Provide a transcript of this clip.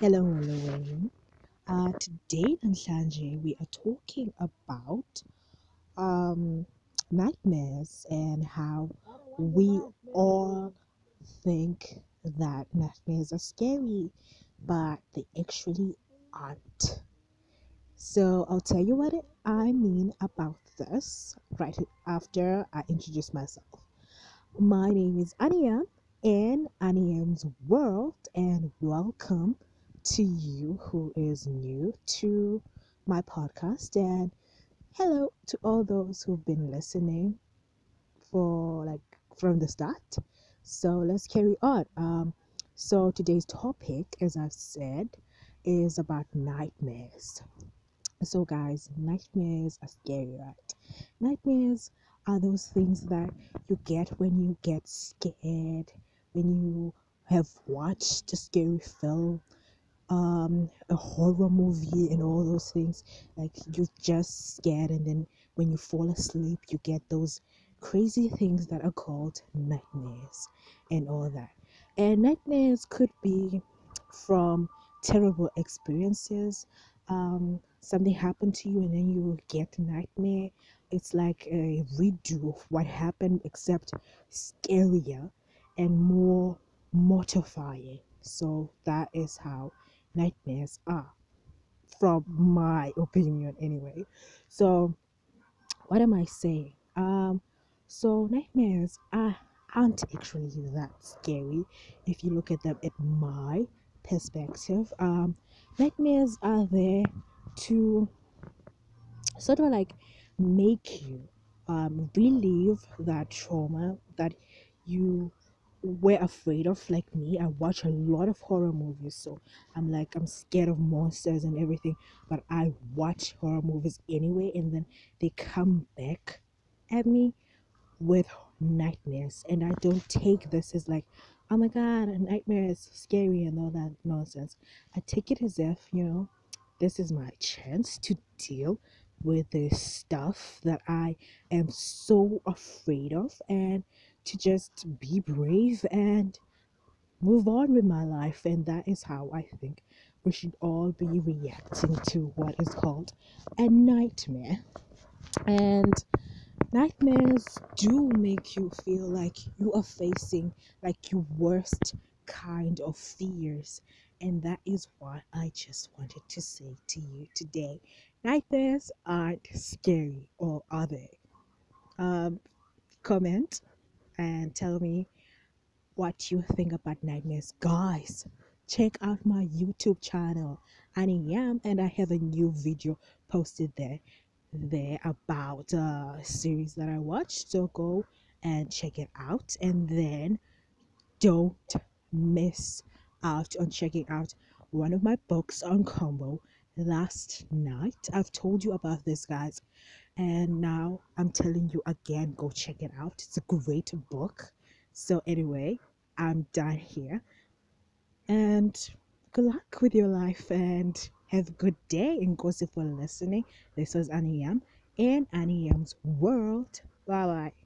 Hello, hello. Uh, today, Namhlanje, we are talking about um, nightmares and how we all think that nightmares are scary, but they actually aren't. So, I'll tell you what I mean about this right after I introduce myself. My name is Ania in Aniam's world, and welcome to you who is new to my podcast. And hello to all those who've been listening for like from the start. So let's carry on. Um so today's topic as i've said is about nightmares. So guys nightmares are scary right? Nightmares are those things that you get when you get scared when you have watched a scary film um a horror movie and all those things like you're just scared and then when you fall asleep you get those crazy things that are called nightmares and all that. And nightmares could be from terrible experiences. Um something happened to you and then you get nightmare. It's like a redo of what happened except scarier and more mortifying. So that is how nightmares are, from my opinion, anyway. So, what am I saying? Um, so nightmares are aren't actually that scary if you look at them at my perspective. Um, nightmares are there to sort of like make you um, relieve that trauma that you were afraid of like me. I watch a lot of horror movies so i'm like i'm scared of monsters and everything but i watch horror movies anyway and then they come back at me with nightmares and i don't take this as like oh my god a nightmare is scary and all that nonsense. I take it as if you know this is my chance to deal with this stuff that i am so afraid of and to just be brave and move on with my life. And that is how I think we should all be reacting to what is called a nightmare. And nightmares do make you feel like you are facing like your worst kind of fears. And that is what I just wanted to say to you today. Nightmares aren't scary, or are they? Um, comment and tell me what you think about nightmares. Guys, check out my YouTube channel, Annie Yam, and I have a new video posted there there about a series that I watched. So go and check it out, and then don't miss out on checking out one of my books on Kobo last night. I've told you about this, guys and now I'm telling you again, go check it out. It's a great book. So, anyway, I'm done here. And good luck with your life and have a good day. And go for listening. This was Annie Yam in Annie Yam's World. Bye bye.